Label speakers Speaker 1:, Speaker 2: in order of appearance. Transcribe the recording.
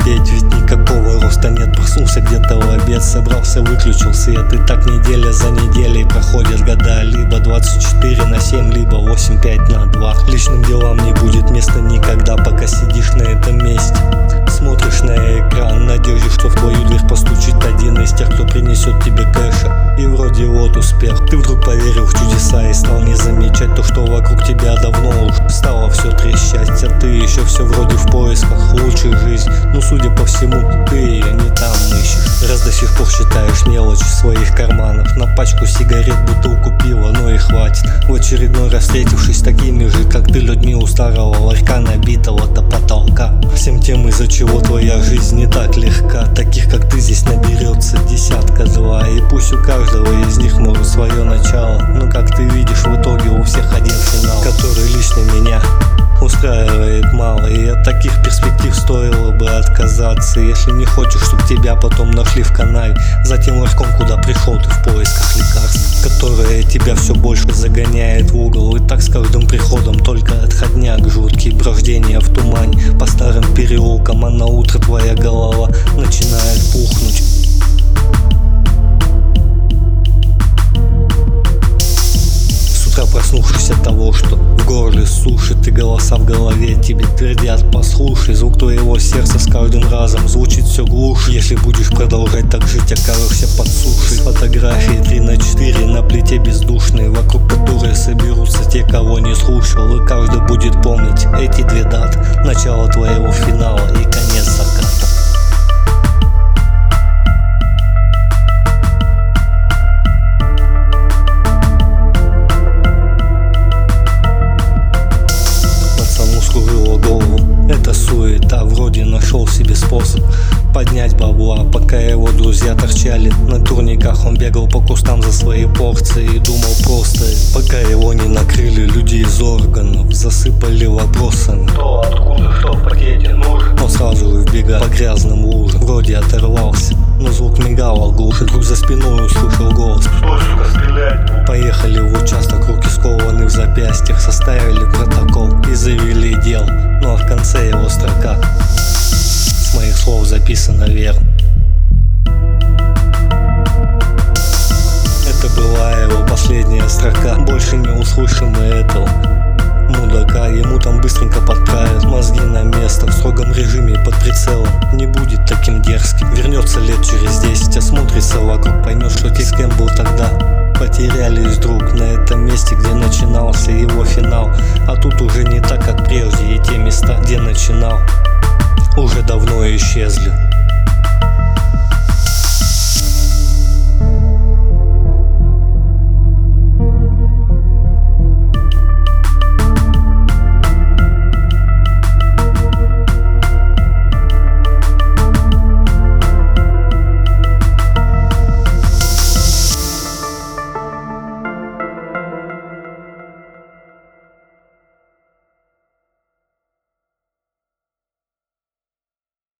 Speaker 1: похудеть Ведь никакого роста нет. Проснулся где-то в обед Собрался, выключил свет И так неделя за неделей проходят года. Либо 24 на 7, либо 8-5 на 2 Личным делам не будет места никогда Пока сидишь успех. Ты вдруг поверил в чудеса и стал не замечать то, что вокруг тебя давно уж стало все трещать. А ты еще все вроде в поисках лучшей жизни. Ну судя по всему, ты ее не там ищешь. Раз до сих пор считаешь мелочи своих карманов На пачку сигарет, бутылку пива, ну и хватит. В очередной раз встретившись такими же, как ты людьми у старого ларька набитого до потолка. Всем тем, из-за чего твоя жизнь не так легка. Таких, как ты, здесь наберется десятка-два. И пусть у каждого свое начало. Но как ты видишь, в итоге у всех один финал Который лично меня устраивает мало. И от таких перспектив стоило бы отказаться. Если не хочешь, чтобы тебя потом нашли в канаве За тем ларьком, куда пришел ты в поисках лекарств Которое тебя все больше загоняет в угол. И так с каждым приходом только отходняк Жуткие брождения в тумане По старым переулкам, а на утро твоя голова начинает проснувшись того, что в горле сушит И голоса в голове тебе твердят. Послушай, звук твоего сердца с каждым разом. Звучит все глуше. Если будешь продолжать так жить, окажешься под сушей. Фотографии 3 на 4 на плите бездушные Вокруг которой соберутся те, кого не слушал. И каждый будет помнить эти две даты. Начало твоего финала и конец суета, вроде нашел себе способ Поднять бабла, пока его друзья торчали На турниках он бегал по кустам за свои порции И думал просто, пока его не накрыли люди из органов Засыпали вопросами.
Speaker 2: Кто, откуда, что в пакете нужен?
Speaker 1: Он сразу же вбегает по грязным лужам Вроде оторвался, но звук мигал глуше Вдруг за спиной услышал конце его строка. С моих слов записано верно. Это была его последняя строка. Больше не услышим мы этого мудака. Ему там быстренько подправят мозги на место В строгом режиме под прицелом. Не будет таким дерзким. Вернется лет через десять Осмотрится вокруг Поймет, что ты с кем был тогда Потерялись вдруг. На этом месте, где начинался его финал. А тут уже не так, места, где начинал Уже давно исчезли